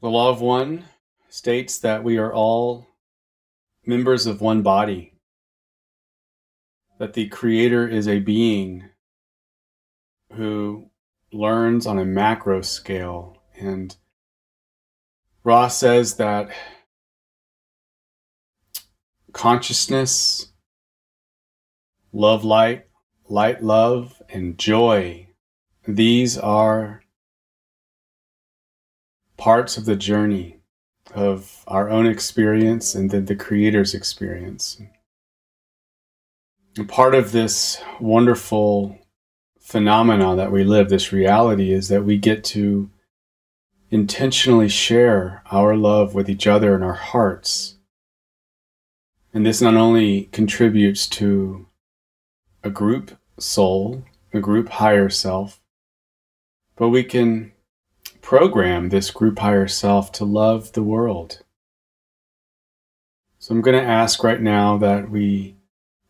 The Law of One states that we are all members of one body, that the Creator is a being who learns on a macro scale. And Ra says that consciousness, love, light, light, love, and joy, these are parts of the journey of our own experience and then the Creator's experience. And part of this wonderful phenomena that we live, this reality, is that we get to intentionally share our love with each other in our hearts. And this not only contributes to a group soul, a group higher self, but we can program this group higher self to love the world. So I'm going to ask right now that we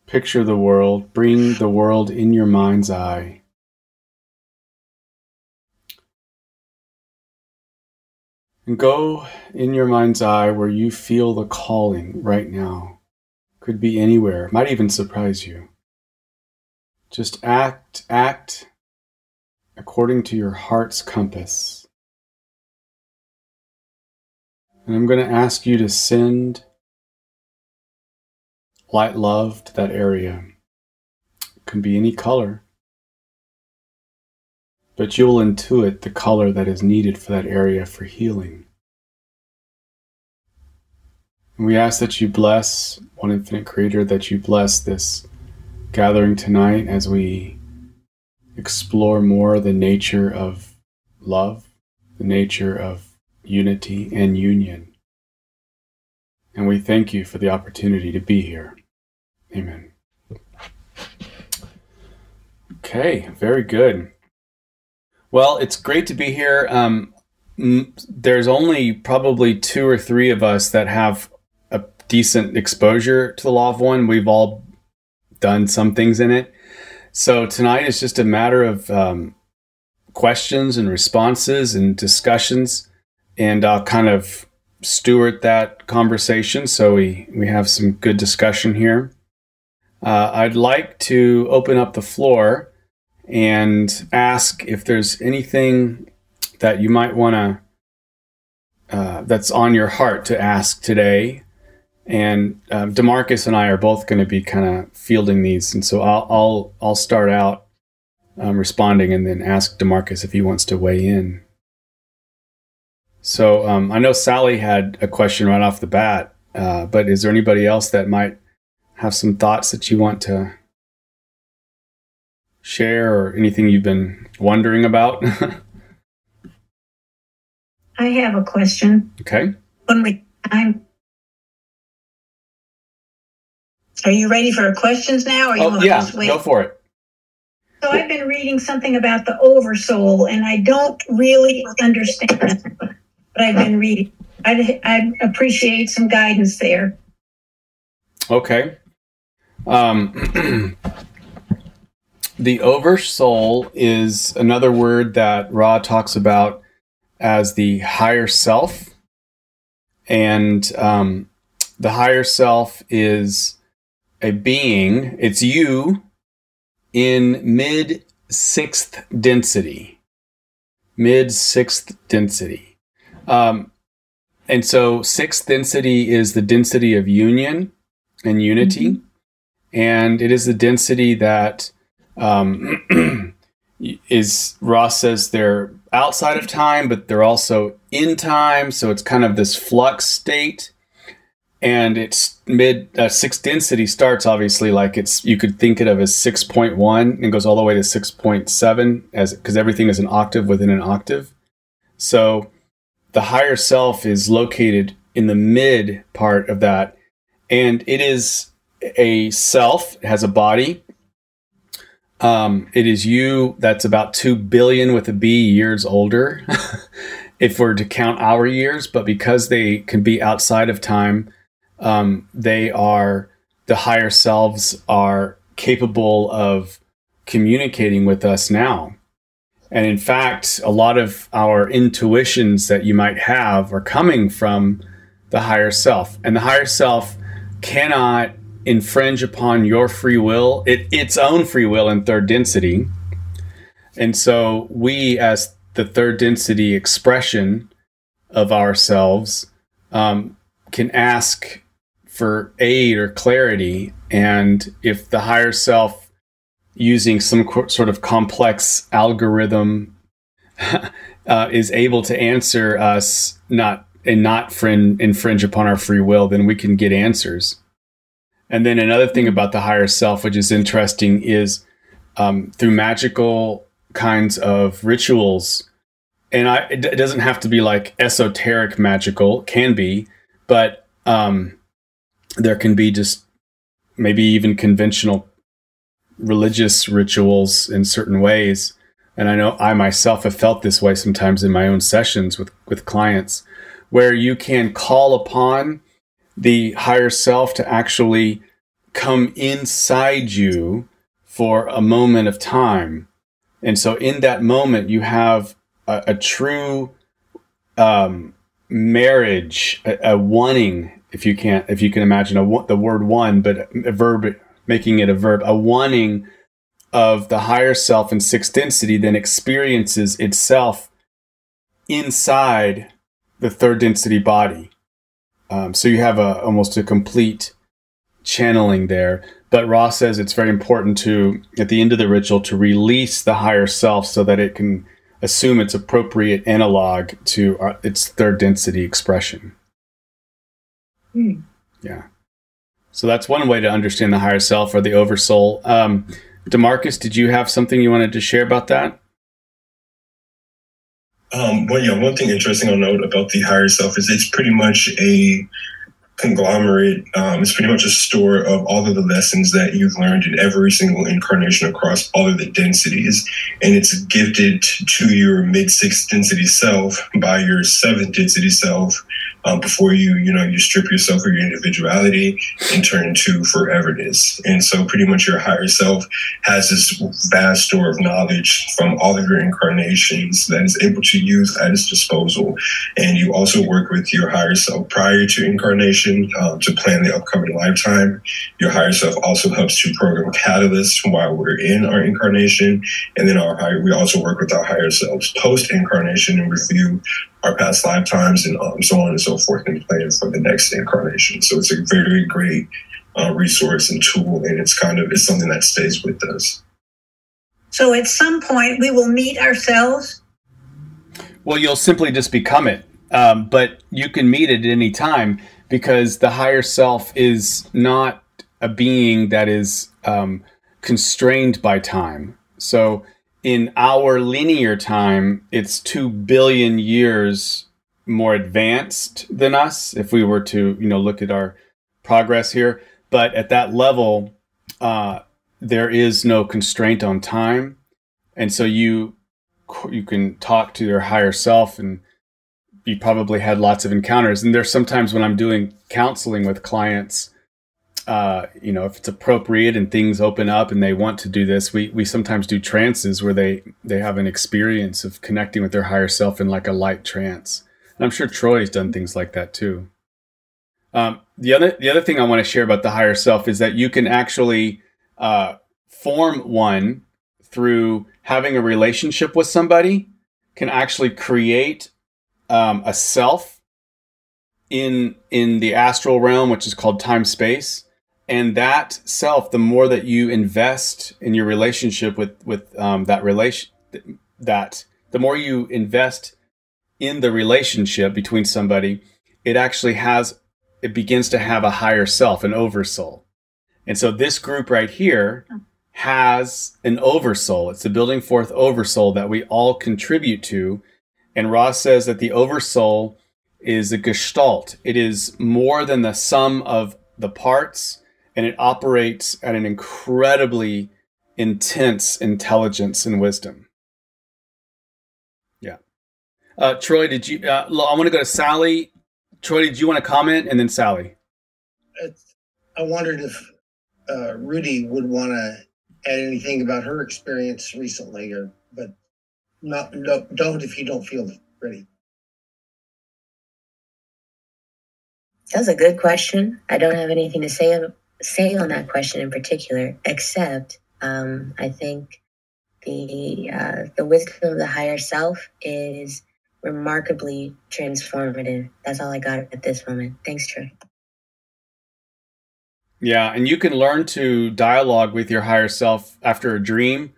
picture the world, bring the world in your mind's eye. And go in your mind's eye where you feel the calling right now. Could be anywhere, might even surprise you. Just act, act according to your heart's compass. And I'm going to ask you to send light love to that area. It can be any color but you will intuit the color that is needed for that area for healing. And we ask that you bless, One Infinite Creator, that you bless this gathering tonight as we explore more the nature of love, the nature of unity and union. And we thank you for the opportunity to be here. Amen. Okay, very good. Well, it's great to be here. Um, there's only probably two or three of us that have a decent exposure to the Law of One. We've all done some things in it. So tonight is just a matter of um, questions and responses and discussions, and I'll kind of steward that conversation so we, we have some good discussion here. Uh, I'd like to open up the floor and ask if there's anything that you might want to uh, that's on your heart to ask today. And um, Demarcus and I are both going to be kind of fielding these, and so I'll I'll, I'll start out um, responding, and then ask Demarcus if he wants to weigh in. So um, I know Sally had a question right off the bat, uh, but is there anybody else that might have some thoughts that you want to share or anything you've been wondering about? I have a question. Okay. When we time. Are you ready for questions now? Or you oh, yeah, go for it. So I've been reading something about the oversoul, and I don't really understand, I've been reading. I, I appreciate some guidance there. Okay. Um, The oversoul is another word that Ra talks about as the higher self. And um, the higher self is a being, it's you in mid sixth density. Mid sixth density. Um, and so sixth density is the density of union and unity. Mm-hmm. And it is the density that um, is Ra says they're outside of time, but they're also in time. So it's kind of this flux state. And it's mid uh, sixth density starts obviously like it's you could think it of as 6.1 and goes all the way to 6.7 as because everything is an octave within an octave. So the higher self is located in the mid part of that. And it is a self, it has a body, um, it is you that's about 2 billion with a B years older, if we're to count our years, but because they can be outside of time, um, they are, the higher selves are capable of communicating with us now. And in fact, a lot of our intuitions that you might have are coming from the higher self. And the higher self cannot infringe upon your free will, it, its own free will in third density. And so we, as the third density expression of ourselves, um, can ask for aid or clarity. And if the higher self, using some co- sort of complex algorithm, uh, is able to answer us, not and not frin- infringe upon our free will, then we can get answers. And then another thing about the higher self, which is interesting, is um, through magical kinds of rituals. And I, it doesn't have to be like esoteric magical, can be, but um, there can be just maybe even conventional religious rituals in certain ways. And I know I myself have felt this way sometimes in my own sessions with, with clients, where you can call upon the higher self to actually come inside you for a moment of time. And so in that moment, you have a, a true um, marriage, a, a wanting, if you can't, if you can imagine a, the word one, but a verb, making it a verb, a wanting of the higher self in sixth density then experiences itself inside the third density body. Um, so you have a almost a complete channeling there. But Ra says it's very important to, at the end of the ritual, to release the higher self so that it can assume its appropriate analog to uh, its third density expression. Hmm. Yeah. So that's one way to understand the higher self or the oversoul. Um, Demarcus, did you have something you wanted to share about that? Um, well, yeah, one thing interesting I'll note about the higher self is it's pretty much a conglomerate. Um, it's pretty much a store of all of the lessons that you've learned in every single incarnation across all of the densities. And it's gifted to your mid sixth density self by your seventh density self um, before you, you know, you strip yourself of your individuality and turn to foreverness. And so, pretty much, your higher self has this vast store of knowledge from all of your incarnations that is able to use at its disposal. And you also work with your higher self prior to incarnation um, to plan the upcoming lifetime. Your higher self also helps to program catalysts while we're in our incarnation. And then our higher, we also work with our higher selves post incarnation and review our past lifetimes and um, so on and so forth and plan for the next incarnation. So it's a very great uh, resource and tool, and it's kind of it's something that stays with us. So at some point, we will meet ourselves. Well, you'll simply just become it, um, but you can meet it at any time because the higher self is not a being that is um, constrained by time. So in our linear time, it's two billion years more advanced than us if we were to, you know, look at our progress here. But at that level, uh, there is no constraint on time, and so you you can talk to your higher self, and you probably had lots of encounters. And there's sometimes when I'm doing counseling with clients uh, you know, if it's appropriate and things open up and they want to do this, we we sometimes do trances where they they have an experience of connecting with their higher self in like a light trance. And I'm sure Troy's done things like that too. Um, the other the other thing I want to share about the higher self is that you can actually uh, form one through having a relationship with somebody. Can actually create um, a self in in the astral realm, which is called time space and that self the more that you invest in your relationship with with um, that relation that the more you invest in the relationship between somebody it actually has it begins to have a higher self an oversoul. And so this group right here has an oversoul. It's the building forth oversoul that we all contribute to. And Ra says that the oversoul is a gestalt. It is more than the sum of the parts and it operates at an incredibly intense intelligence and wisdom. Yeah. Uh, Troy, did you? Uh, I want to go to Sally. Troy, did you want to comment, and then Sally? I wondered if uh, Rudy would want to add anything about her experience recently, or but not no, don't if you don't feel ready. That was a good question. I don't have anything to say say on that question in particular, except um, I think the uh, the wisdom of the higher self is remarkably transformative. That's all I got at this moment. Thanks, Troy. Yeah, and you can learn to dialogue with your higher self after a dream.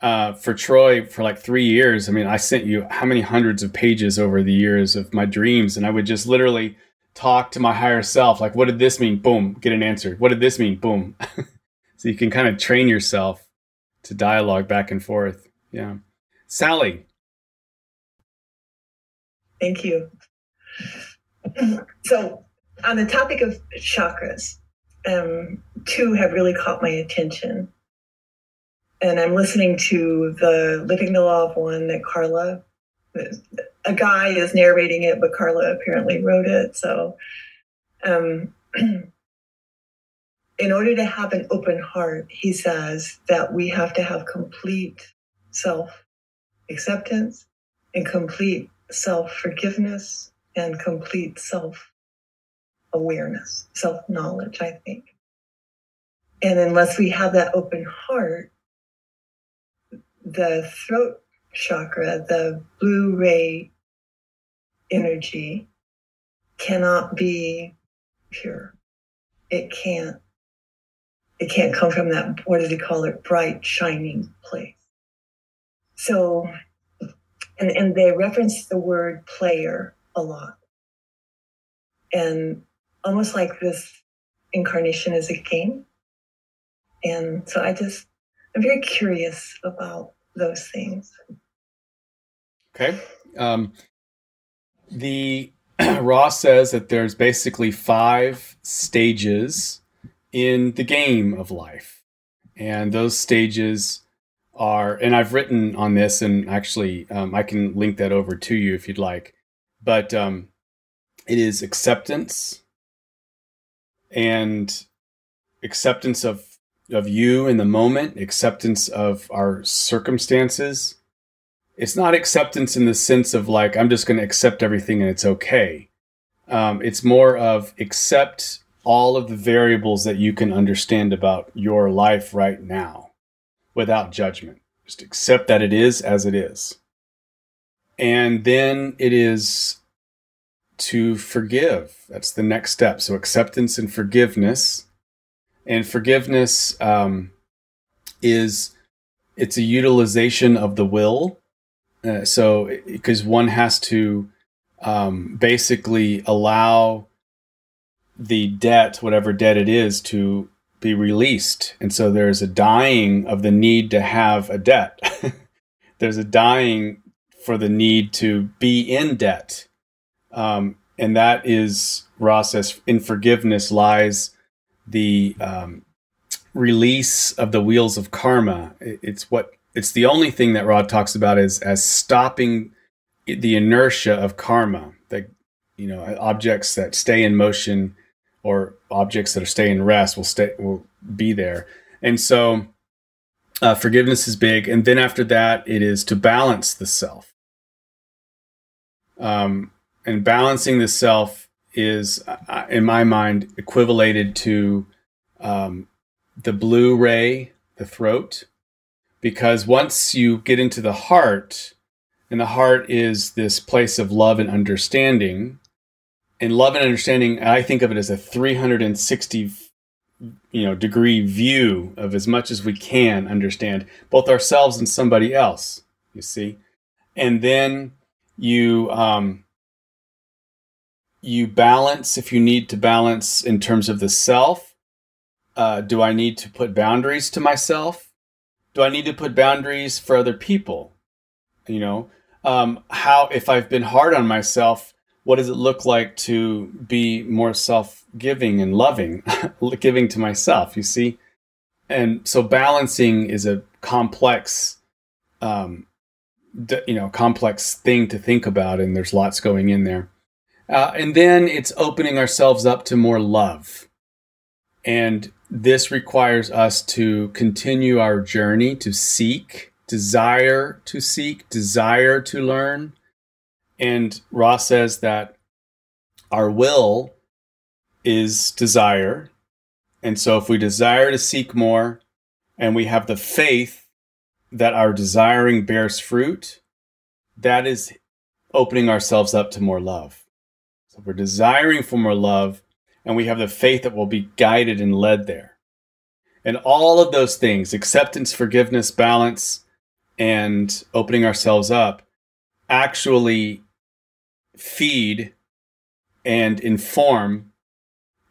Uh, for Troy, for like three years, I mean, I sent you how many hundreds of pages over the years of my dreams, and I would just literally talk to my higher self. Like, what did this mean? Boom, get an answer. What did this mean? Boom. so you can kind of train yourself to dialogue back and forth. Yeah. Sally. Thank you. So, on the topic of chakras, um, two have really caught my attention. And I'm listening to the Living the Law of One that Carla, a guy is narrating it, but Carla apparently wrote it. So, um, in order to have an open heart, he says that we have to have complete self acceptance and complete self forgiveness and complete self awareness, self knowledge, I think. And unless we have that open heart, the throat chakra, the blue ray energy, cannot be pure. It can't. It can't come from that, what does he call it, bright, shining place. So, and, and they reference the word player a lot. And almost like this incarnation is a game. And so I just, I'm very curious about those things. Okay. Um, the Ra says that there's basically five stages in the game of life. And those stages are, and I've written on this, and actually, um, I can link that over to you if you'd like. But um, it is acceptance, and acceptance of of you in the moment, acceptance of our circumstances. It's not acceptance in the sense of like I'm just going to accept everything and it's okay. Um, it's more of accept all of the variables that you can understand about your life right now without judgment. Just accept that it is as it is. And then it is to forgive. That's the next step. So acceptance and forgiveness. And forgiveness um, is it's a utilization of the will. Uh, so because one has to um, basically allow the debt, whatever debt it is, to be released. And so there's a dying of the need to have a debt. there's a dying for the need to be in debt um, and that is Ra says in forgiveness lies the um, release of the wheels of karma. It's what it's the only thing that Ra talks about is as stopping the inertia of karma. That you know objects that stay in motion or objects that are stay in rest will stay will be there. And so uh, forgiveness is big, and then after that, it is to balance the self. Um, and balancing the self is, in my mind, equivalated to um, the blue ray, the throat, because once you get into the heart, and the heart is this place of love and understanding. And love and understanding, I think of it as a 360 you know degree view of as much as we can understand both ourselves and somebody else you see and then you um you balance if you need to balance in terms of the self. Uh, do I need to put boundaries to myself? Do I need to put boundaries for other people? You know, um, how if I've been hard on myself, what does it look like to be more self-giving and loving, giving to myself? You see, and so balancing is a complex, um, you know, complex thing to think about, and there's lots going in there. Uh, and then it's opening ourselves up to more love. And this requires us to continue our journey to seek desire to seek, desire to learn. And Ra says that our will is desire. And so if we desire to seek more and we have the faith that our desiring bears fruit, that is opening ourselves up to more love. So we're desiring for more love and we have the faith that we'll be guided and led there. And all of those things acceptance, forgiveness, balance, and opening ourselves up actually feed and inform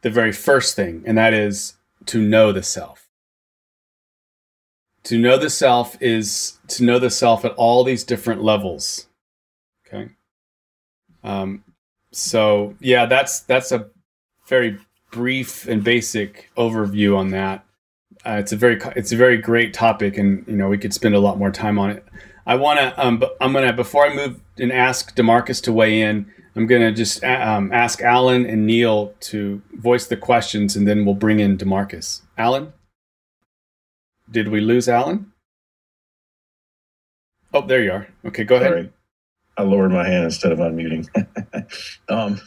the very first thing, and that is to know the self. To know the self is to know the self at all these different levels. Okay. Um, so yeah, that's that's a very brief and basic overview on that. Uh, it's a very it's a very great topic, and you know we could spend a lot more time on it. I want to um, I'm gonna before I move and ask Demarcus to weigh in. I'm gonna just um, ask Alan and Neil to voice the questions, and then we'll bring in Demarcus. Alan, did we lose Alan? Oh, there you are. Okay, go ahead. Sorry. I lowered my hand instead of unmuting. um,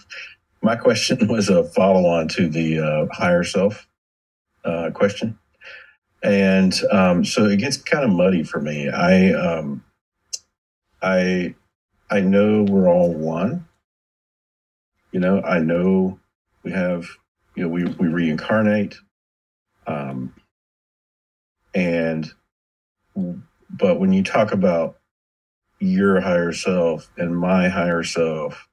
my question was a follow on to the uh, higher self uh, question. And um, so it gets kind of muddy for me. I, um, I, I know we're all one. You know, I know we have, you know, we, we reincarnate. Um, and, but when you talk about your higher self and my higher self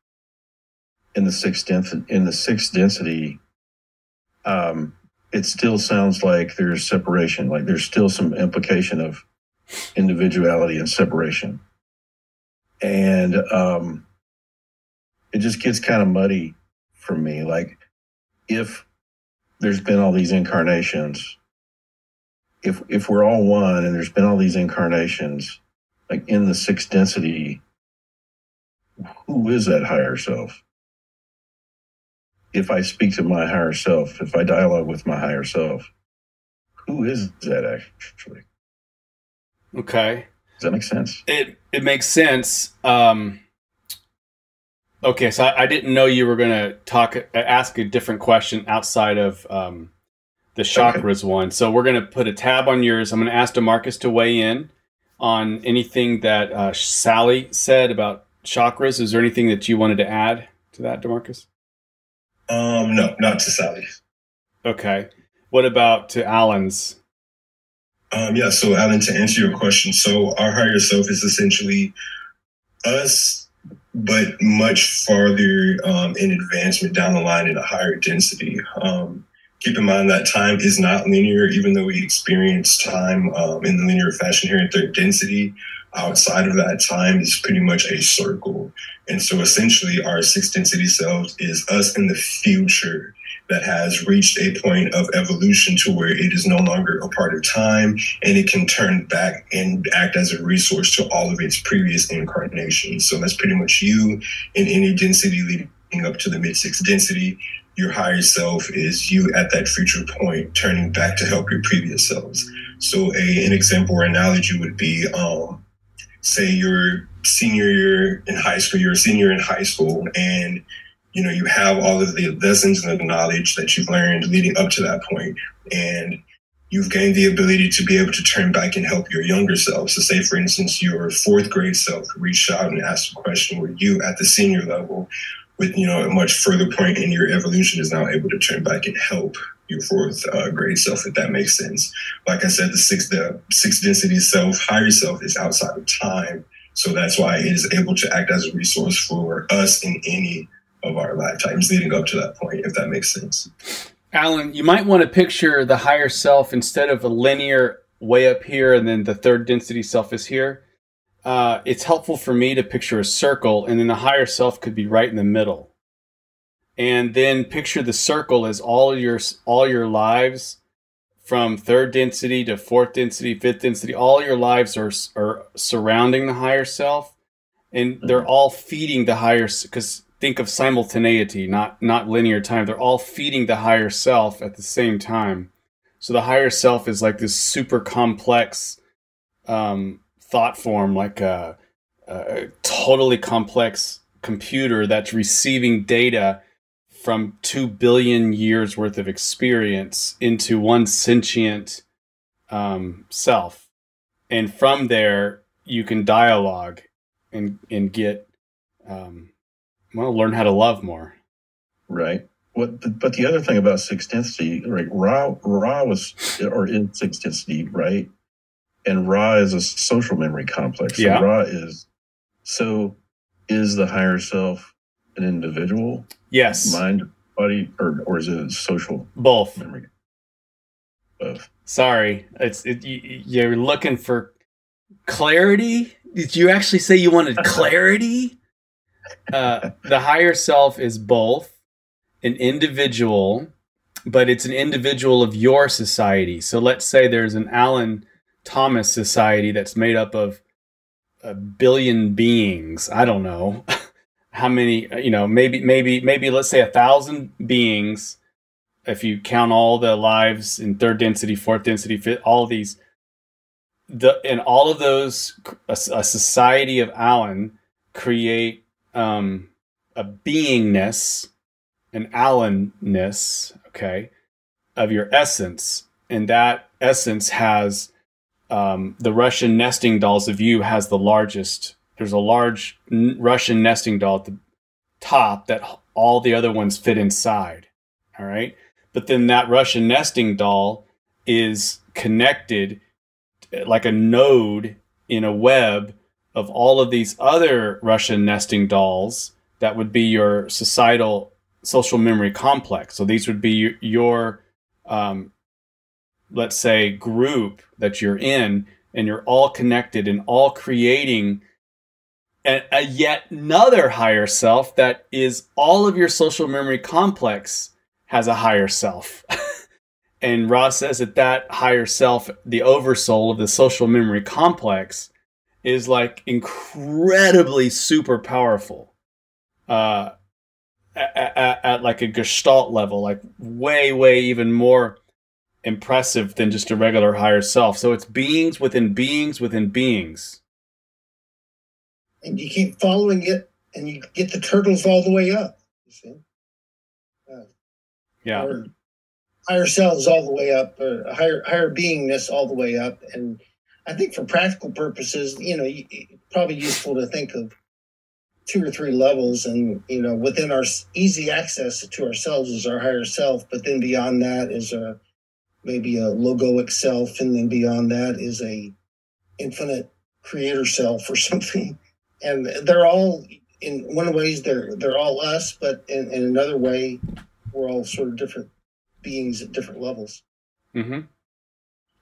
in the sixth density, in the sixth density, um, it still sounds like there's separation. Like there's still some implication of individuality and separation, and um, it just gets kind of muddy for me. Like if there's been all these incarnations, if if we're all one and there's been all these incarnations, like in the sixth density, who is that higher self? If I speak to my higher self, if I dialogue with my higher self, who is that actually? Okay. Does that make sense? It it makes sense. Um, okay, so I, I didn't know you were going to talk ask a different question outside of um, the chakras one. So we're going to put a tab on yours. I'm going to ask Demarcus to weigh in on anything that uh, Sally said about chakras. Is there anything that you wanted to add to that, Demarcus? Um, no, not to Sally. Okay. What about to Alan's? Um, yeah, so Alan, to answer your question, so our higher self is essentially us, but much farther um, in advancement down the line in a higher density. Um, keep in mind that time is not linear, even though we experience time um, in the linear fashion here in third density. Outside of that time is pretty much a circle. And so essentially, our sixth density self is us in the future that has reached a point of evolution to where it is no longer a part of time and it can turn back and act as a resource to all of its previous incarnations. So that's pretty much you in any density leading up to the mid sixth density your higher self is you at that future point turning back to help your previous selves. So a, an example or analogy would be, um, say you're senior year in high school, you're a senior in high school and you know, you have all of the lessons and the knowledge that you've learned leading up to that point, and you've gained the ability to be able to turn back and help your younger self. So, say, for instance, your fourth grade self reached out and asked a question where you, at the senior level, with you know a much further point in your evolution, is now able to turn back and help your fourth uh, grade self, if that makes sense. Like I said, the sixth, the sixth density self, higher self, is outside of time. So that's why it is able to act as a resource for us in any of our lifetimes leading up to that point, if that makes sense. Alan, you might want to picture the higher self instead of a linear way up here and then the third density self is here. Uh, it's helpful for me to picture a circle and then the higher self could be right in the middle. And then picture the circle as all your all your lives from third density to fourth density, fifth density, all your lives are are surrounding the higher self and they're all feeding the higher because think of simultaneity, not not linear time. They're all feeding the higher self at the same time. So the higher self is like this super complex um, thought form, like a, a totally complex computer that's receiving data from two billion years worth of experience into one sentient um, self, and from there you can dialogue and and get um, well learn how to love more. Right. What, but the other thing about sixth density, right? Ra, Ra was or in sixth density, right? And Ra is a social memory complex. So Yeah. Ra is so is the higher self an individual, Yes, mind, body, or or is it social both. memory? Both. Sorry, it's it, you, you're looking for clarity. Did you actually say you wanted clarity? Uh, the higher self is both an individual, but it's an individual of your society. So let's say there's an Alan Thomas society that's made up of a billion beings. I don't know how many. You know, maybe maybe maybe let's say a thousand beings if you count all the lives in third density, fourth density, fifth, all these, the and all of those, a, a society of Alan create um, a beingness, an Allenness, okay, of your essence, and that essence has um, the Russian nesting dolls of you has the largest. There's a large Russian nesting doll at the top that all the other ones fit inside. All right but then that Russian nesting doll is connected like a node in a web of all of these other Russian nesting dolls that would be your societal social memory complex. So these would be your, your um, let's say, group that you're in, and you're all connected and all creating a, a yet another higher self that is all of your social memory complex has a higher self. and Ra says that that higher self, the oversoul of the social memory complex, is like incredibly super powerful. Uh, at, at, at like a gestalt level, like way, way even more impressive than just a regular higher self. So it's beings within beings within beings. And you keep following it and you get the turtles all the way up. You see? Yeah. Uh, or higher selves all the way up, or higher higher beingness all the way up. And I think for practical purposes, you know, probably useful to think of two or three levels, and you know, within our easy access to ourselves is our higher self, but then beyond that is a maybe a logoic self, and then beyond that is a infinite creator self or something. And they're all in one ways they're they're all us, but in, in another way, we're all sort of different beings at different levels. Mm-hmm.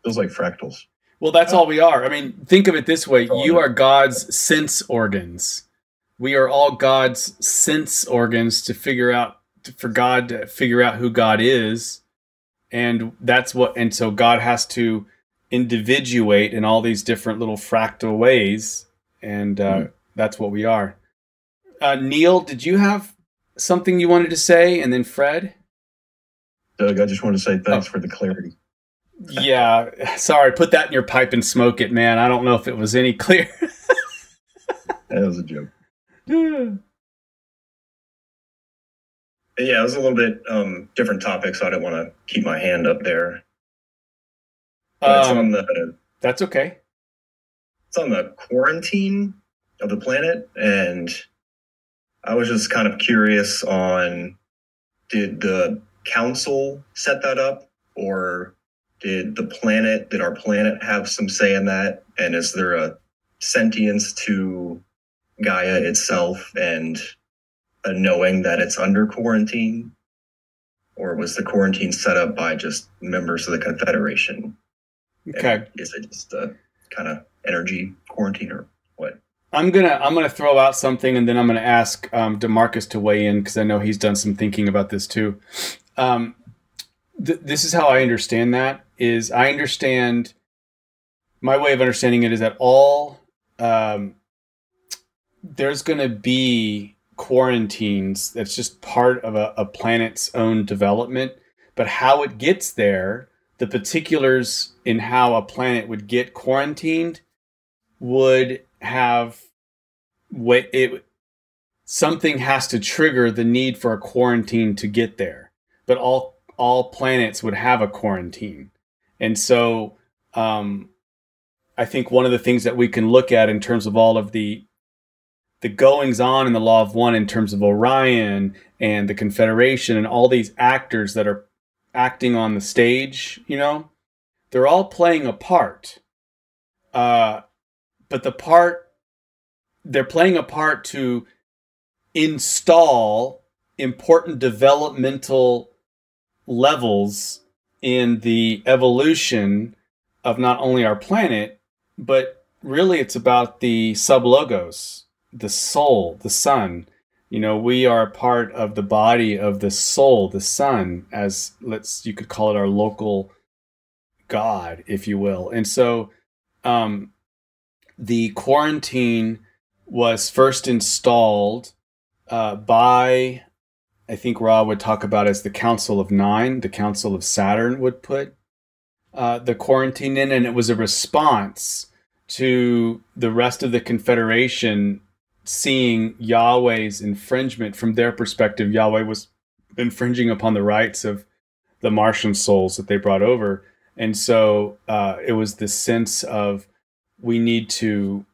Feels like fractals. Well, that's all we are. I mean, think of it this way you are God's sense organs. We are all God's sense organs to figure out, for God to figure out who God is. And that's what, and so God has to individuate in all these different little fractal ways. And uh, Mhm. That's what we are. Uh, Neil, did you have something you wanted to say? And then Fred? Doug, I just want to say thanks Oh. for the clarity. Yeah, sorry, put that in your pipe and smoke it, man. I don't know if it was any clear. That was a joke. Yeah, it was a little bit um, different topic, so I didn't want to keep my hand up there. It's on Um, the that's okay. it's on the quarantine of the planet, and I was just kind of curious on did the council set that up, or did the planet did our planet have some say in that? And is there a sentience to Gaia itself and a knowing that it's under quarantine? Or was the quarantine set up by just members of the Confederation? And Okay. Is it just a kind of energy quarantine or? I'm gonna I'm gonna throw out something and then I'm gonna ask um, Demarcus to weigh in because I know he's done some thinking about this too. Um, th- this is how I understand that. Is I understand my way of understanding it is that all um, there's gonna be quarantines. That's just part of a, a planet's own development. But how it gets there, the particulars in how a planet would get quarantined would have what it something has to trigger the need for a quarantine to get there. But all all planets would have a quarantine. And so um, I think one of the things that we can look at in terms of all of the the goings on in the Law of One in terms of Orion and the Confederation and all these actors that are acting on the stage, you know, they're all playing a part. Uh, but the part they're playing a part to install important developmental levels in the evolution of not only our planet, but really it's about the sublogos, the Sol, the sun. You know, we are a part of the body of the Sol, the sun, as let's you could call it our local god, if you will. And so um the quarantine was first installed uh, by I think Ra would talk about as the Council of Nine, the Council of Saturn would put uh, the quarantine in, and it was a response to the rest of the Confederation seeing Yahweh's infringement from their perspective. Yahweh was infringing upon the rights of the Martian souls that they brought over, and so uh, it was the sense of we need to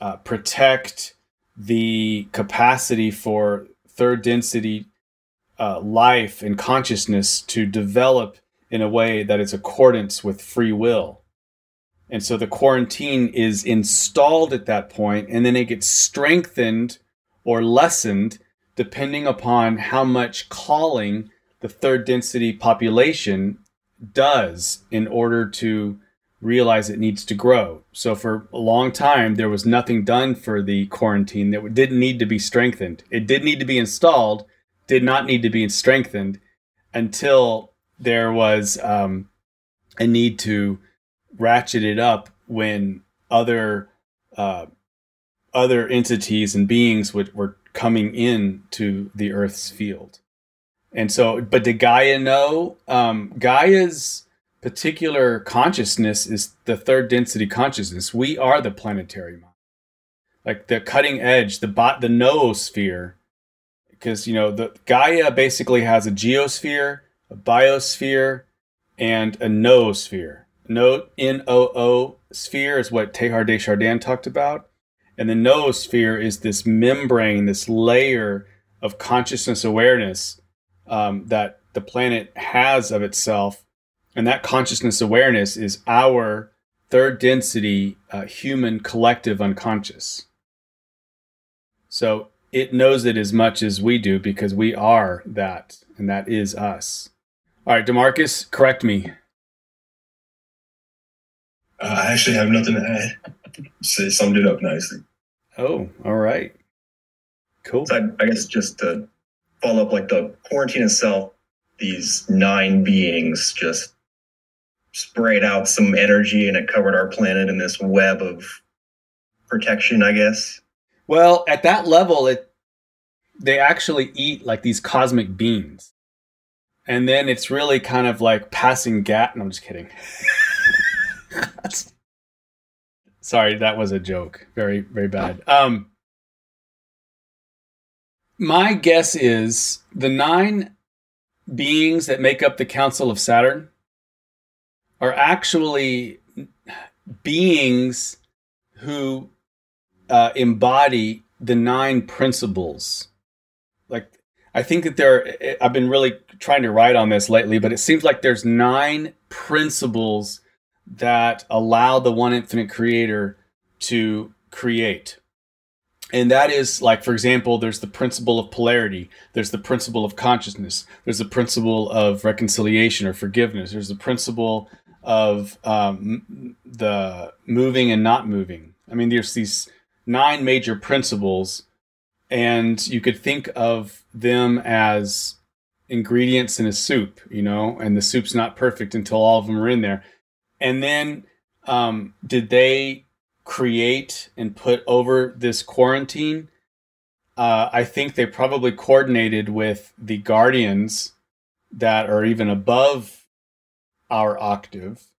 uh, protect the capacity for third density uh, life and consciousness to develop in a way that is accordance with free will. And so the quarantine is installed at that point, and then it gets strengthened or lessened depending upon how much calling the third density population does in order to realize it needs to grow. So for a long time, there was nothing done for the quarantine that didn't need to be strengthened. It did need to be installed, did not need to be strengthened until there was um, a need to ratchet it up when other uh, other entities and beings were coming in to the Earth's field. And so, but did Gaia know? Um, Gaia's particular consciousness is the third density consciousness. We are the planetary mind, like the cutting edge, the bot, the noosphere because you know the Gaia basically has a geosphere, a biosphere, and a noosphere. No N O O sphere is what Teilhard de Chardin talked about, and the noosphere is this membrane, this layer of consciousness awareness um, that the planet has of itself, and that consciousness awareness is our third density uh, human collective unconscious. So it knows it as much as we do because we are that, and that is us. All right, Demarcus, correct me. Uh, I actually have nothing to add. Say summed it up nicely. Oh, all right. Cool. So I, I guess just to follow up, like the quarantine itself, these nine beings just sprayed out some energy and it covered our planet in this web of protection, I guess. Well, at that level, it they actually eat like these cosmic beans, and then it's really kind of like passing gas. No, I'm just kidding. Sorry, that was a joke. Very, very bad. Um, my guess is the nine beings that make up the Council of Saturn are actually beings who uh, embody the nine principles. Like, I think that there, I've been really trying to write on this lately, but it seems like there's nine principles that allow the one infinite creator to create. And that is like, for example, there's the principle of polarity, there's the principle of consciousness, there's the principle of reconciliation or forgiveness, there's the principle of um, the moving and not moving. I mean, there's these nine major principles, and you could think of them as ingredients in a soup, you know, and the soup's not perfect until all of them are in there. And then, um, did they create and put over this quarantine? Uh, I think they probably coordinated with the guardians that are even above our octave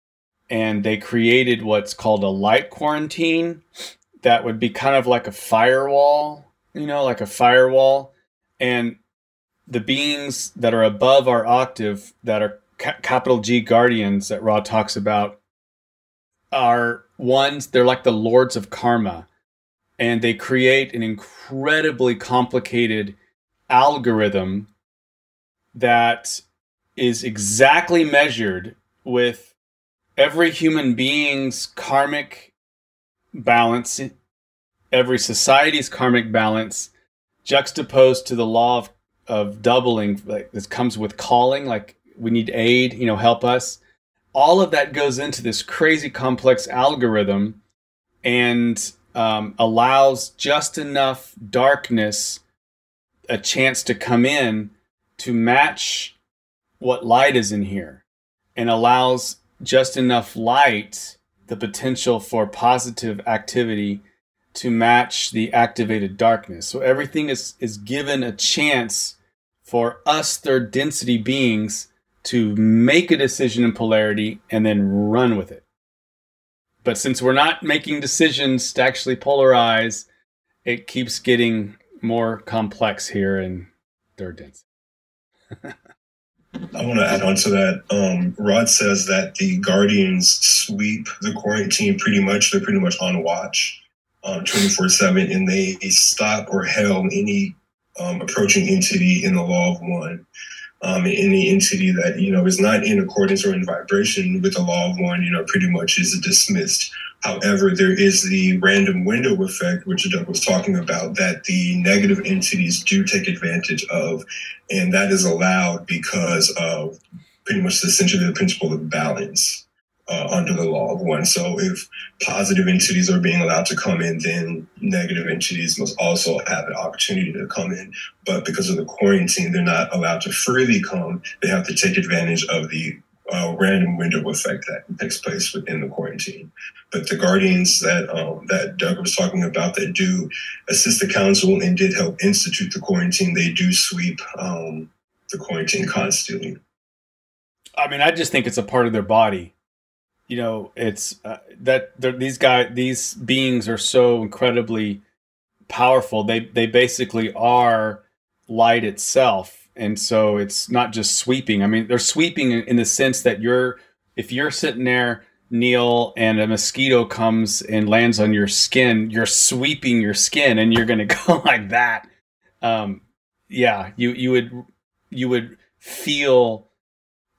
and they created what's called a light quarantine that would be kind of like a firewall, you know, like a firewall. And the beings that are above our octave, that are ca- capital G guardians that Ra talks about, are ones, they're like the lords of karma. And they create an incredibly complicated algorithm that is exactly measured with every human being's karmic balance, every society's karmic balance, juxtaposed to the law of, of doubling, like this comes with calling, like we need aid, you know, help us. All of that goes into this crazy complex algorithm and um, allows just enough darkness a chance to come in to match what light is in here and allows just enough light, the potential for positive activity to match the activated darkness. So everything is, is given a chance for us third density beings to make a decision in polarity and then run with it. But since we're not making decisions to actually polarize, it keeps getting more complex here in third density. I want to add on to that. Um, Ra says that the Guardians sweep the quarantine pretty much. They're pretty much on watch um, 24 7, and they stop or hail any um, approaching entity in the law of one. Um, any entity that you know is not in accordance or in vibration with the law of one, you know, pretty much is dismissed. However, there is the random window effect, which Doug was talking about, that the negative entities do take advantage of. And that is allowed because of pretty much essentially the principle of balance uh, under the law of one. So if positive entities are being allowed to come in, then negative entities must also have an opportunity to come in. But because of the quarantine, they're not allowed to freely come. They have to take advantage of the uh, random window effect that takes place within the quarantine. But the guardians that um, that Doug was talking about that do assist the council and did help institute the quarantine, they do sweep um, the quarantine constantly. I mean, I just think it's a part of their body. You know, it's uh, that these guys, these beings are so incredibly powerful. They they basically are light itself and so it's not just sweeping. I mean, they're sweeping in, in the sense that you're if you're sitting there, Neil, and a mosquito comes and lands on your skin, you're sweeping your skin, and you're going to go like that. Um, yeah, you you would you would feel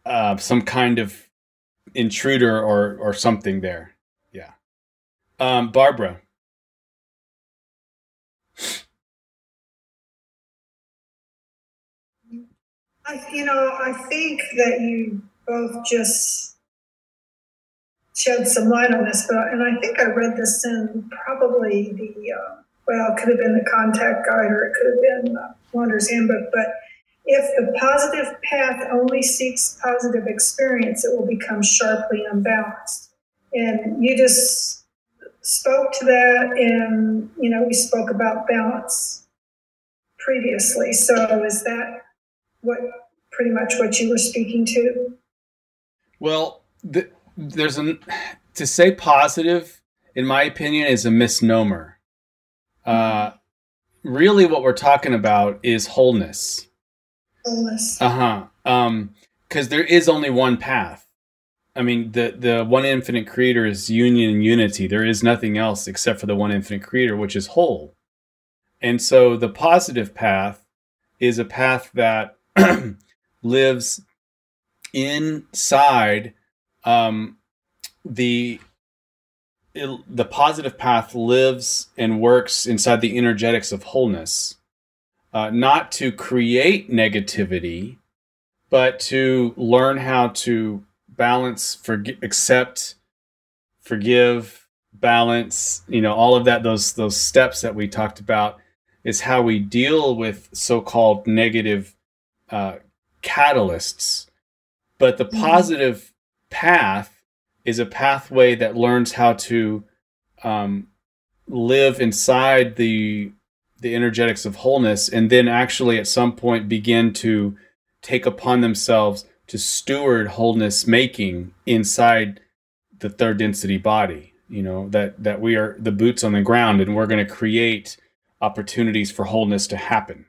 uh, some kind of intruder or or something there. Yeah, um, Barbara. I, you know, I think that you both just shed some light on this, but and I think I read this in probably the uh, well, it could have been the contact guide or it could have been uh, Wanderer's Handbook. But if the positive path only seeks positive experience, it will become sharply unbalanced. And you just spoke to that, and you know, we spoke about balance previously. So is that what pretty much what you were speaking to? Well, the, there's an to say positive, in my opinion, is a misnomer. Uh, really, what we're talking about is wholeness. Wholeness. Uh huh. Um, because there is only one path. I mean, the the one infinite creator is union and unity. There is nothing else except for the one infinite creator, which is whole. And so the positive path is a path that lives inside um, the the positive path lives and works inside the energetics of wholeness, uh, not to create negativity, but to learn how to balance, forgive, accept, forgive, balance. You know, all of that. Those those steps that we talked about is how we deal with so-called negative uh, catalysts. But the mm-hmm. positive path is a pathway that learns how to um, live inside the the energetics of wholeness, and then actually at some point begin to take upon themselves to steward wholeness making inside the third density body. You know that that we are the boots on the ground, and we're going to create opportunities for wholeness to happen.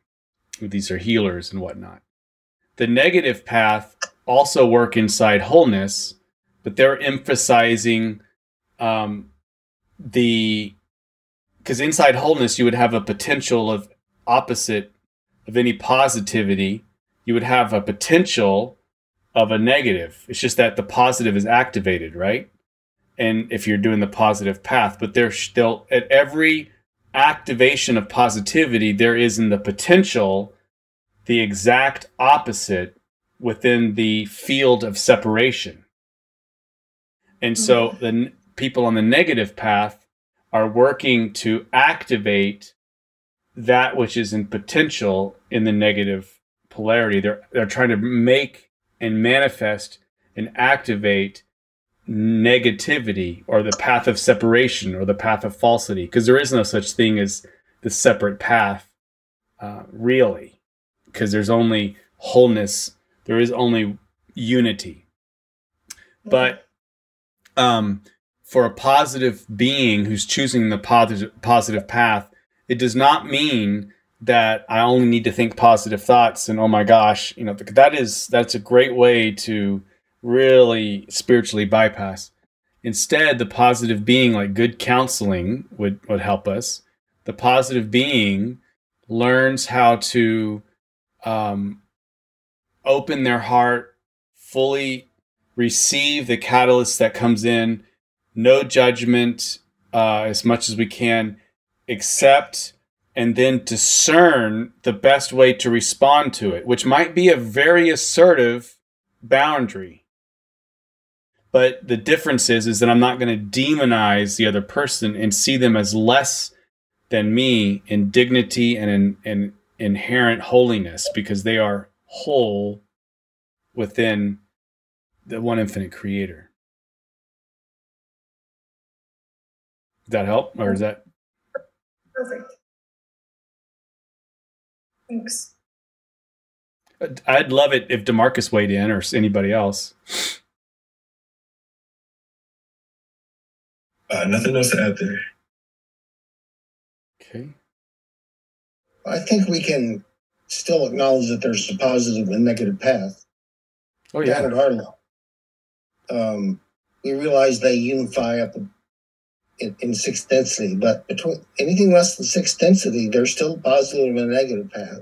These are healers and whatnot. The negative path also work inside wholeness, but they're emphasizing um, the because inside wholeness you would have a potential of opposite of any positivity. You would have a potential of a negative. It's just that the positive is activated, right? And if you're doing the positive path, but there's still at every activation of positivity, there is in the potential the exact opposite within the field of separation. And so mm-hmm. the n- people on the negative path are working to activate that which is in potential in the negative polarity. They're they're trying to make and manifest and activate negativity or the path of separation or the path of falsity because there is no such thing as the separate path uh, really because there's only wholeness. There is only unity. But um, for a positive being who's choosing the positive positive path it does not mean that I only need to think positive thoughts and oh my gosh, you know, that is that's a great way to really spiritually bypass. Instead, the positive being like good counseling would would help us. The positive being learns how to um, open their heart, fully receive the catalyst that comes in, no judgment uh, as much as we can, accept and then discern the best way to respond to it, which might be a very assertive boundary. But the difference is, is that I'm not going to demonize the other person and see them as less than me in dignity and in, in inherent holiness because they are whole within the one infinite creator. That help? Or is that Perfect. Thanks. I'd love it if Demarcus weighed in or anybody else. Uh, nothing else to add there. Okay. I think we can still acknowledge that there's a positive and negative path. Oh Down yeah. at our level. Um, we realize they unify up in, in sixth density, but between anything less than sixth density, they're still positive and negative path.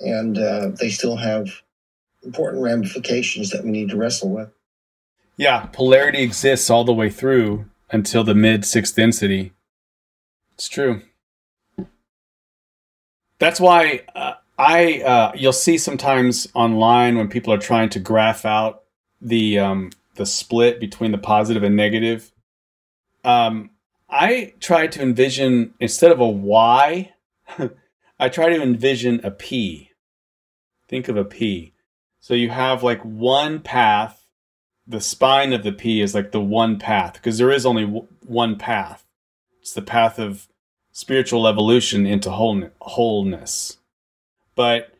And uh, they still have important ramifications that we need to wrestle with. Yeah, polarity exists all the way through until the mid sixth density. It's true. That's why uh, I uh, you'll see sometimes online when people are trying to graph out the um, the split between the positive and negative. Um, I try to envision instead of a Y, I try to envision a P. Think of a P. So you have like one path the spine of the P is like the one path because there is only w- one path. It's the path of spiritual evolution into wholeness. wholeness. But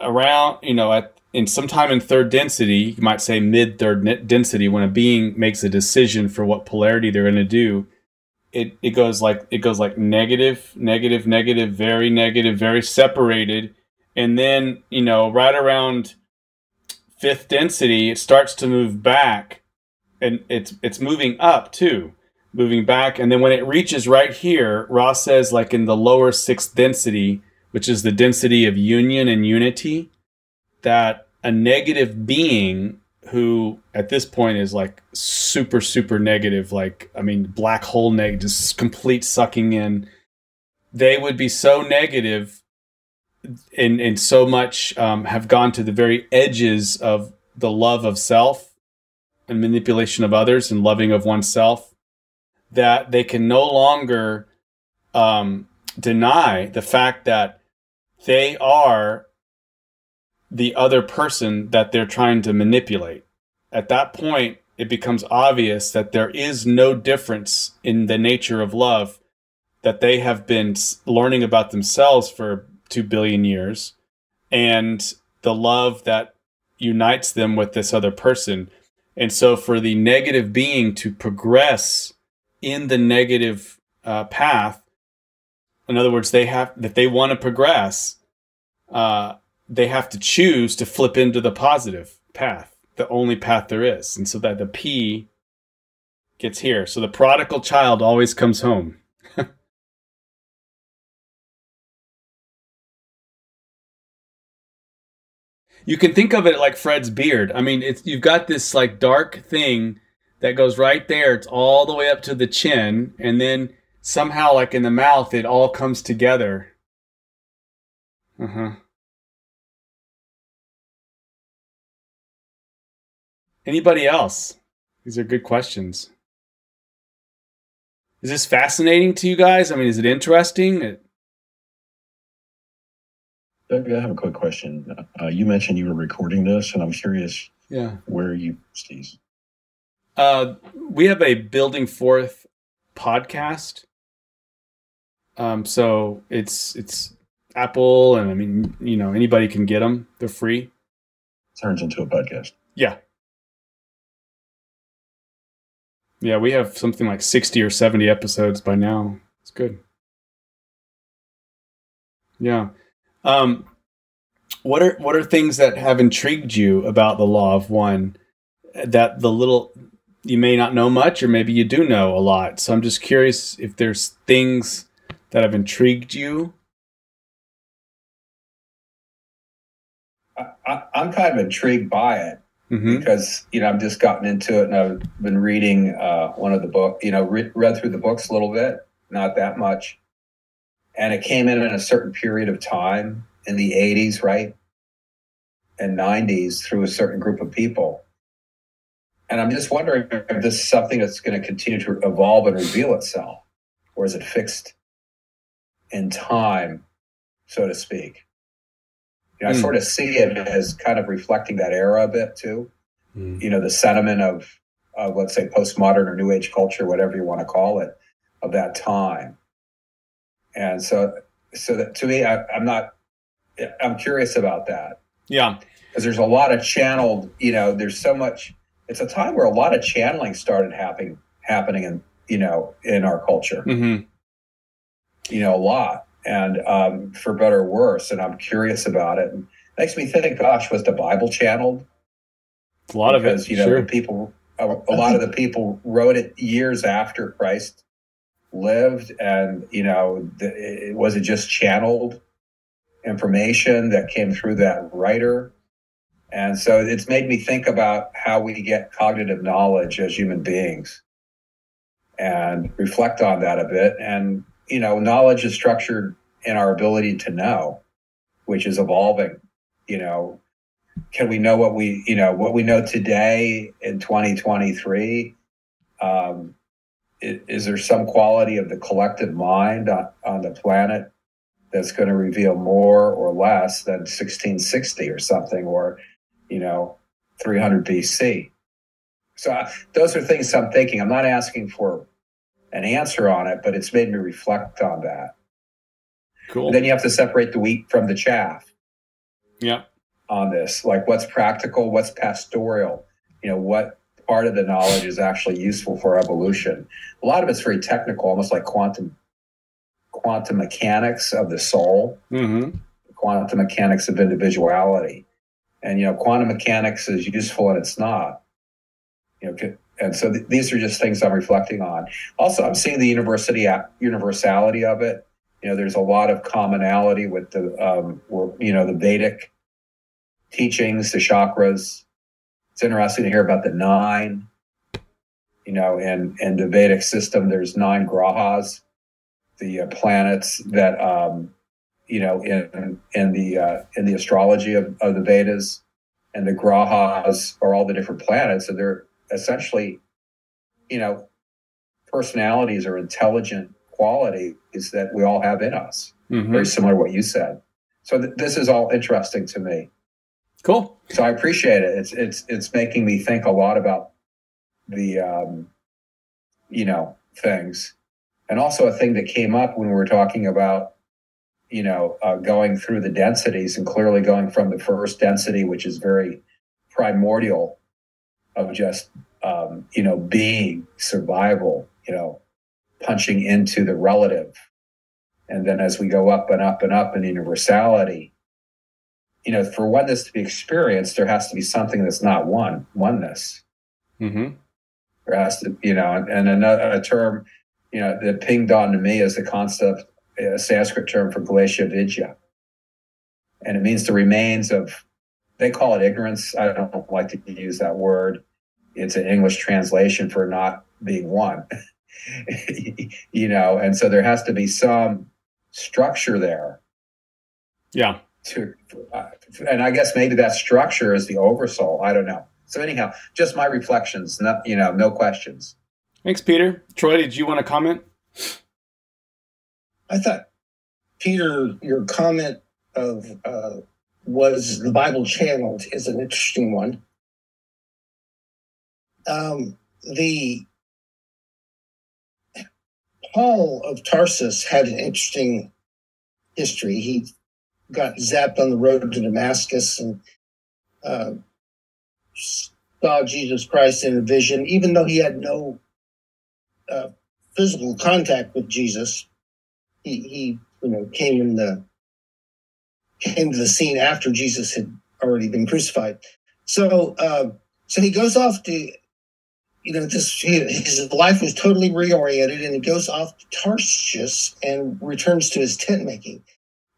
around, you know, at in sometime in third density, you might say mid third density, when a being makes a decision for what polarity they're going to do, it it goes like it goes like negative, negative, negative, very negative, very separated, and then you know right around fifth density, it starts to move back, and it's it's moving up too, moving back, and then when it reaches right here, Ra says like in the lower sixth density, which is the density of union and unity, that a negative being who at this point is like super super negative, like I mean black hole neg, just complete sucking in. They would be so negative and and so much um, have gone to the very edges of the love of self and manipulation of others and loving of oneself that they can no longer um, deny the fact that they are the other person that they're trying to manipulate. At that point, it becomes obvious that there is no difference in the nature of love that they have been learning about themselves for two billion years and the love that unites them with this other person. And so, for the negative being to progress in the negative uh, path, in other words, they have that they want to progress, uh, they have to choose to flip into the positive path, the only path there is, and so that the P gets here. So the prodigal child always comes home. you can think of it like Fred's beard. I mean, it's you've got this like dark thing that goes right there. It's all the way up to the chin, and then somehow, like in the mouth, it all comes together. Uh Anybody else? These are good questions. Is this fascinating to you guys? I mean, is it interesting? Doug, I have a quick question. Uh, you mentioned you were recording this, and I'm curious Yeah. where you post these. Uh, we have a Building Forth podcast. Um, so it's it's Apple, and I mean, you know, anybody can get them. They're free. Turns into a podcast. Yeah. Yeah, we have something like 60 or 70 episodes by now. It's good. Yeah. Um what are what are things that have intrigued you about the law of one that the little you may not know much or maybe you do know a lot. So I'm just curious if there's things that have intrigued you. I, I, I'm kind of intrigued by it Mhm. because you know I've just gotten into it and I've been reading uh, one of the book, you know, re- read through the books a little bit, not that much, and it came in in a certain period of time in the '80s, right, and '90s through a certain group of people, and I'm just wondering if this is something that's going to continue to evolve and reveal itself, or is it fixed in time, so to speak? You know, I Hmm. sort of see it as kind of reflecting that era a bit too Mm. you know the sentiment of, of let's say postmodern or new age culture whatever you want to call it of that time and so so that to me I, i'm not i'm curious about that Yeah. because there's a lot of channeled you know there's so much it's a time where a lot of channeling started happening happening in you know in our culture Mhm. you know a lot and um, for better or worse and i'm curious about it and makes me think gosh was the bible channeled A lot of it. because you know sure. the people a, a lot of the people wrote it years after Christ lived, and you know the, it, was it just channeled information that came through that writer, and so it's made me think about how we get cognitive knowledge as human beings, and reflect on that a bit. And you know, knowledge is structured in our ability to know, which is evolving. You know, can we know what we you know what we know today in 2023 um, is, there some quality of the collective mind on, on the planet that's going to reveal more or less than 1660 or something or you know 300 bc so I, those are things i'm thinking. I'm not asking for an answer on it but it's made me reflect on that Cool. then you have to separate the wheat from the chaff yeah. on this like what's practical what's pastoral you know what part of the knowledge is actually useful for evolution a lot of it's very technical almost like quantum quantum mechanics of the soul Mm-hmm. quantum mechanics of individuality and you know quantum mechanics is useful and it's not you know and so th- these are just things i'm reflecting on. Also i'm seeing the university universality of it. You know there's a lot of commonality with the um, you know the vedic teachings the chakras. It's interesting to hear about the nine you know in in the vedic system. There's nine grahas the uh, planets that um, you know in in the uh, in the astrology of, of the vedas. And the grahas are all the different planets. And they're essentially you know personalities or intelligent qualities that we all have in us Mm-hmm. very similar to what you said so th- this is all interesting to me Cool. so I appreciate it. It's it's it's making me think a lot about the um, you know things, and also a thing that came up when we were talking about you know uh, going through the densities and clearly going from the first density, which is very primordial, of just um, you know being survival, you know, punching into the relative, and then as we go up and up and up in universality, you know, for oneness to be experienced, there has to be something that's not one oneness. Mm-hmm. There has to, you know, and, and another a term, you know, that pinged on to me is the concept, a Sanskrit term for glacia vidya. And it means the remains of, they call it ignorance. I don't like to use that word. It's an English translation for not being one, you know, and so there has to be some structure there Yeah. to, uh, and I guess maybe that structure is the oversoul. I don't know. So anyhow, just my reflections. Not you know, no questions. Thanks, Peter. Troy, did you want to comment? I thought, Peter, your comment of uh, was the Bible channeled is an interesting one. Um, the Paul of Tarsus had an interesting history. He got zapped on the road to Damascus and uh, saw Jesus Christ in a vision, even though he had no uh, physical contact with Jesus. He, he, you know, came in the came to the scene after Jesus had already been crucified. So, uh, so he goes off to, you know, this his life was totally reoriented, and he goes off to Tarshish and returns to his tent making.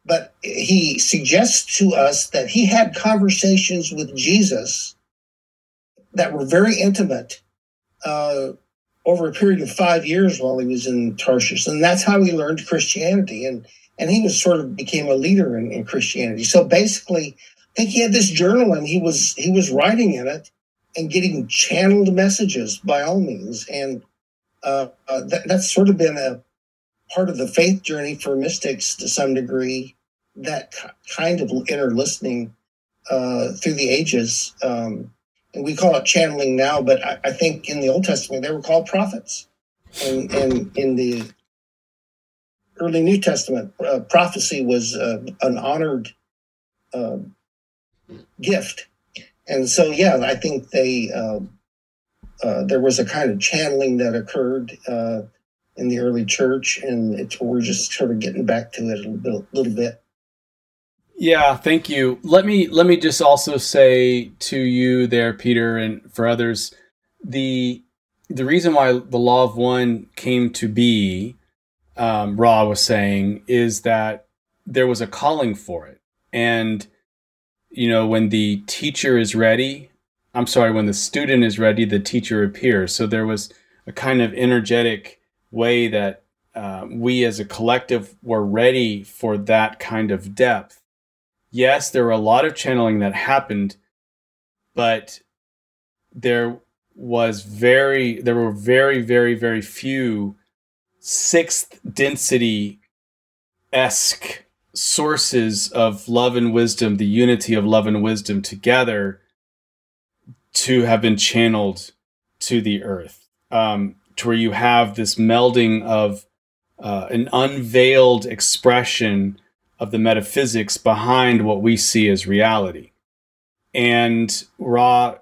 But he suggests to us that he had conversations with Jesus that were very intimate uh, over a period of five years while he was in Tarshish, and that's how he learned Christianity. And and he was sort of became a leader in, in Christianity. So basically, I think he had this journal, and he was he was writing in it and getting channeled messages by all means. And uh, uh, that, that's sort of been a part of the faith journey for mystics to some degree. That kind of inner listening uh, through the ages. Um, and we call it channeling now, but I, I, think in the Old Testament they were called prophets, and, and in the early New Testament, uh, prophecy was uh, an honored uh, gift, and so yeah, I think they um, uh, there was a kind of channeling that occurred uh, in the early church, and it's, we're just sort of getting back to it a little bit. Little bit. Yeah, thank you. Let me let me just also say to you there, Peter, and for others, the the reason why the law of one came to be, um, Ra was saying, is that there was a calling for it, and you know when the teacher is ready, I'm sorry, when the student is ready, the teacher appears. So there was a kind of energetic way that uh, we as a collective were ready for that kind of depth yes, there were a lot of channeling that happened, but there was very, there were very, very, very few sixth density esque sources of love and wisdom, the unity of love and wisdom together to have been channeled to the earth. Um, to where you have this melding of uh, an unveiled expression of the metaphysics behind what we see as reality. And Ra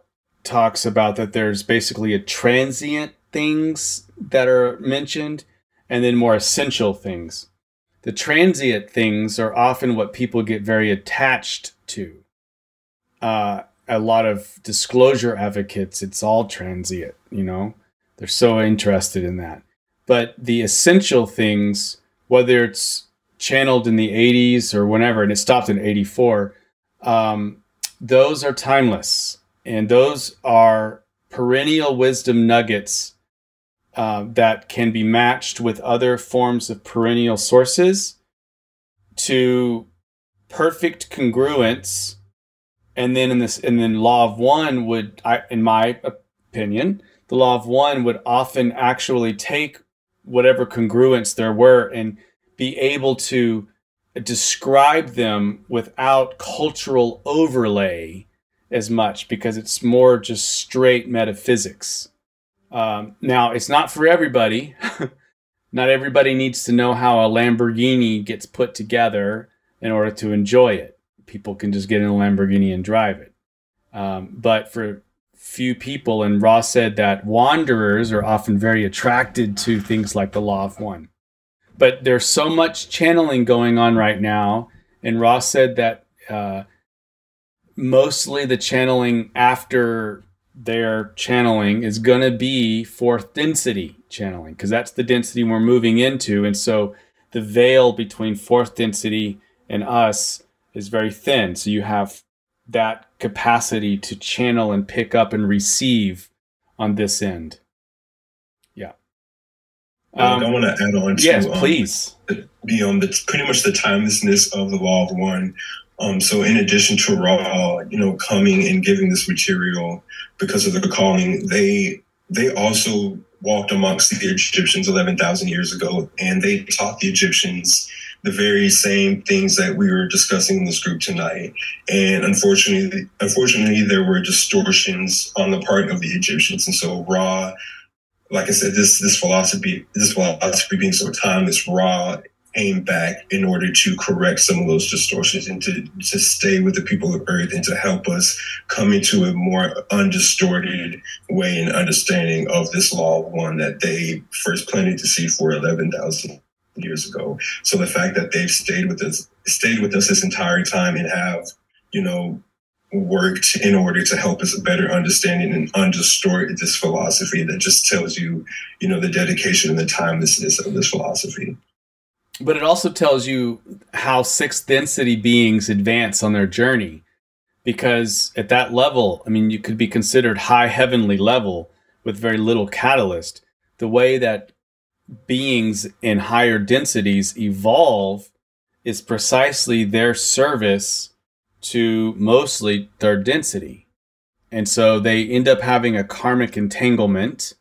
talks about that there's basically a transient things that are mentioned and then more essential things. The transient things are often what people get very attached to. Uh, a lot of disclosure advocates, it's all transient, you know, they're so interested in that. But the essential things, whether it's channeled in the 80s or whenever, and it stopped in 84, um, those are timeless. And those are perennial wisdom nuggets uh, that can be matched with other forms of perennial sources to perfect congruence. And then in this, and then law of one would, I, in my opinion, the law of one would often actually take whatever congruence there were and be able to describe them without cultural overlay as much because it's more just straight metaphysics. Um, now, it's not for everybody. not everybody needs to know how a Lamborghini gets put together in order to enjoy it. People can just get in a Lamborghini and drive it. Um, but for few people. And Ra said that wanderers are often very attracted to things like the Law of One. But there's so much channeling going on right now. And Ra said that uh, mostly the channeling after their channeling is going to be fourth density channeling because that's the density we're moving into. And so the veil between fourth density and us is very thin. So you have that capacity to channel and pick up and receive on this end. Yeah. Um, I want to add on to yes, um, please. Um, the pretty much the timelessness of the law of one. Um, so in addition to Ra, you know, coming and giving this material because of the calling, they they also walked amongst the Egyptians 11,000 years ago, and they taught the Egyptians the very same things that we were discussing in this group tonight. And unfortunately, unfortunately, there were distortions on the part of the Egyptians, and so Ra, like I said, this this philosophy, this philosophy being so timeless, Ra aim back in order to correct some of those distortions and to, to stay with the people of earth and to help us come into a more undistorted way and understanding of this law one that they first planted to see for 11,000 years ago. So the fact that they've stayed with us, stayed with us this entire time and have, you know, worked in order to help us a better understanding and undistort this philosophy that just tells you, you know, the dedication and the timelessness of this philosophy but it also tells you how sixth density beings advance on their journey. Because at that level i mean you could be considered high heavenly level with very little catalyst. The way that beings in higher densities evolve is precisely their service to mostly their density. And so they end up having a karmic entanglement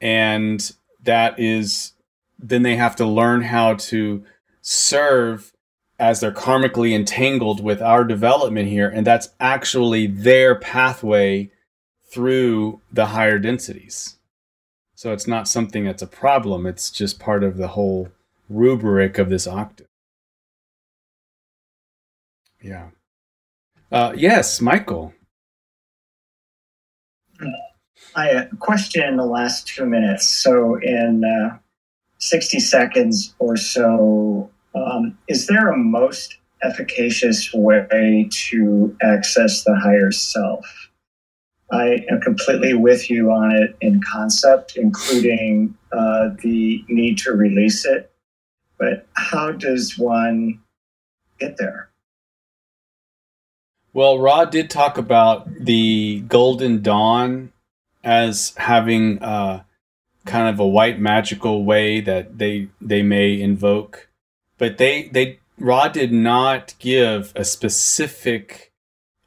and that is then they have to learn how to serve as they're karmically entangled with our development here. And that's actually their pathway through the higher densities. So it's not something that's a problem, it's just part of the whole rubric of this octave. Yeah. Uh, yes, Michael. I uh, question in the last two minutes. So in uh, 60 seconds or so, um, is there a most efficacious way to access the higher self? I am completely with you on it in concept, including uh, the need to release it. But how does one get there? Well, Ra did talk about the Golden Dawn as having uh, kind of a white magical way that they they may invoke. But they they Ra did not give a specific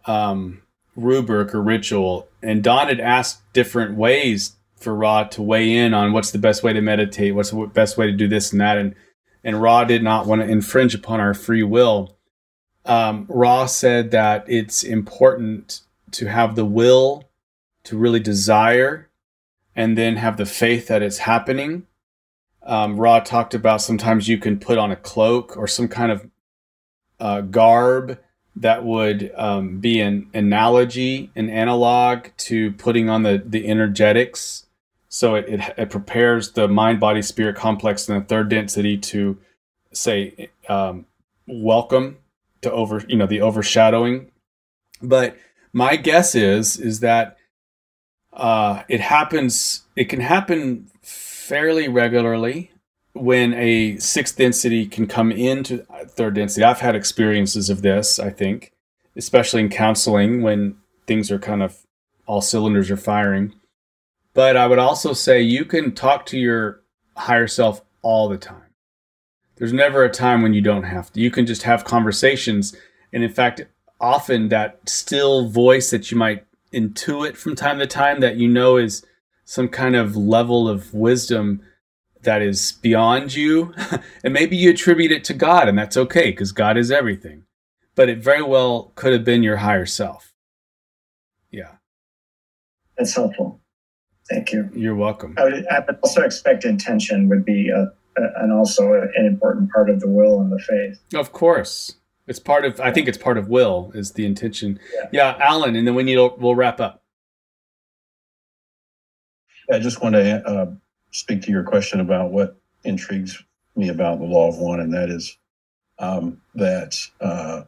um, rubric or ritual, and Don had asked different ways for Ra to weigh in on what's the best way to meditate, what's the best way to do this and that, and and Ra did not want to infringe upon our free will. Um, Ra said that it's important to have the will to really desire and then have the faith that it's happening. Um, Ra talked about sometimes you can put on a cloak or some kind of uh, garb that would um, be an analogy, an analog to putting on the, the energetics. So it, it, it prepares the mind, body, spirit complex in the third density to say, um, welcome to over, you know, the overshadowing. But my guess is, is that uh, it happens. It can happen fairly regularly when a sixth density can come into third density. I've had experiences of this. I think, especially in counseling when things are kind of all cylinders are firing. But I would also say you can talk to your higher self all the time. There's never a time when you don't have to. You can just have conversations. And in fact, often that still voice that you might intuit from time to time that you know is some kind of level of wisdom that is beyond you. and maybe you attribute it to God, and that's okay because God is everything. But it very well could have been your higher self. Yeah. That's helpful. Thank you. You're welcome. I would, I would also expect intention would be a, a, and also an important part of the will and the faith. Of course. It's part of. I think it's part of will is the intention. Yeah, yeah Alan, and then we need. We'll wrap up. I just want to uh, speak to your question about what intrigues me about the law of one, and that is um, that uh,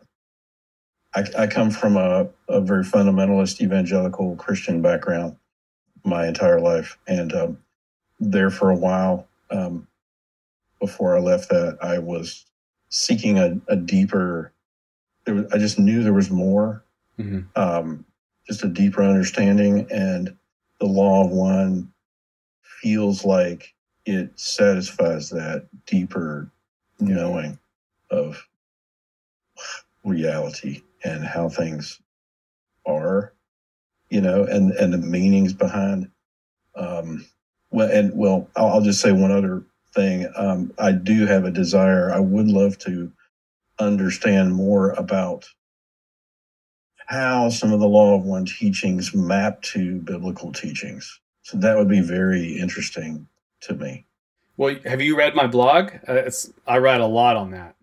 I, I, come from a, a, very fundamentalist evangelical Christian background my entire life, and um, there for a while um, before I left that, I was seeking a, a deeper. There was, I just knew there was more, mm-hmm. um, just a deeper understanding, and the law of one feels like it satisfies that deeper knowing of reality and how things are, you know, and and the meanings behind. Um, well, and well, I'll, I'll just say one other thing. Um, I do have a desire. I would love to understand more about how some of the law of one teachings map to biblical teachings. So that would be very interesting to me. Well, have you read my blog? Uh, I write a lot on that.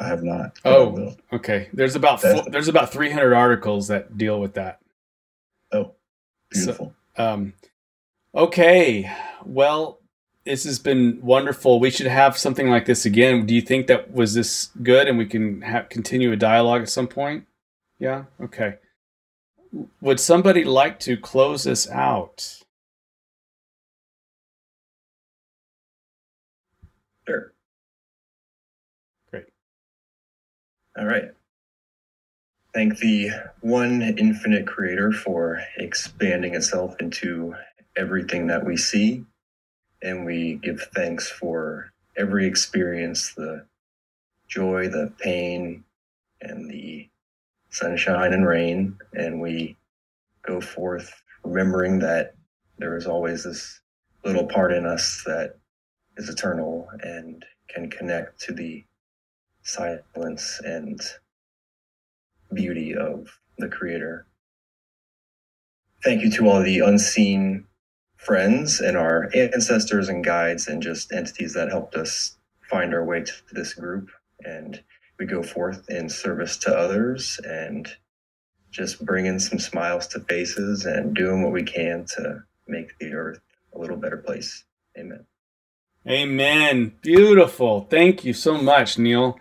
I have not. Oh, okay. There's about four, there's about 300 articles that deal with that. Oh, beautiful. So, um, okay. Well, this has been wonderful. We should have something like this again. Do you think that was this good, and we can have, continue a dialogue at some point? Yeah. Okay. Would somebody like to close this out? Sure. Great. All right. Thank the one infinite creator for expanding itself into everything that we see. And we give thanks for every experience the joy, the pain, and the sunshine and rain. And we go forth remembering that there is always this little part in us that is eternal and can connect to the silence and beauty of the creator. Thank you to all the unseen friends and our ancestors and guides and just entities that helped us find our way to this group. And we go forth in service to others and just bringing some smiles to faces and doing what we can to make the earth a little better place. Amen. Amen. Beautiful. Thank you so much, Neil.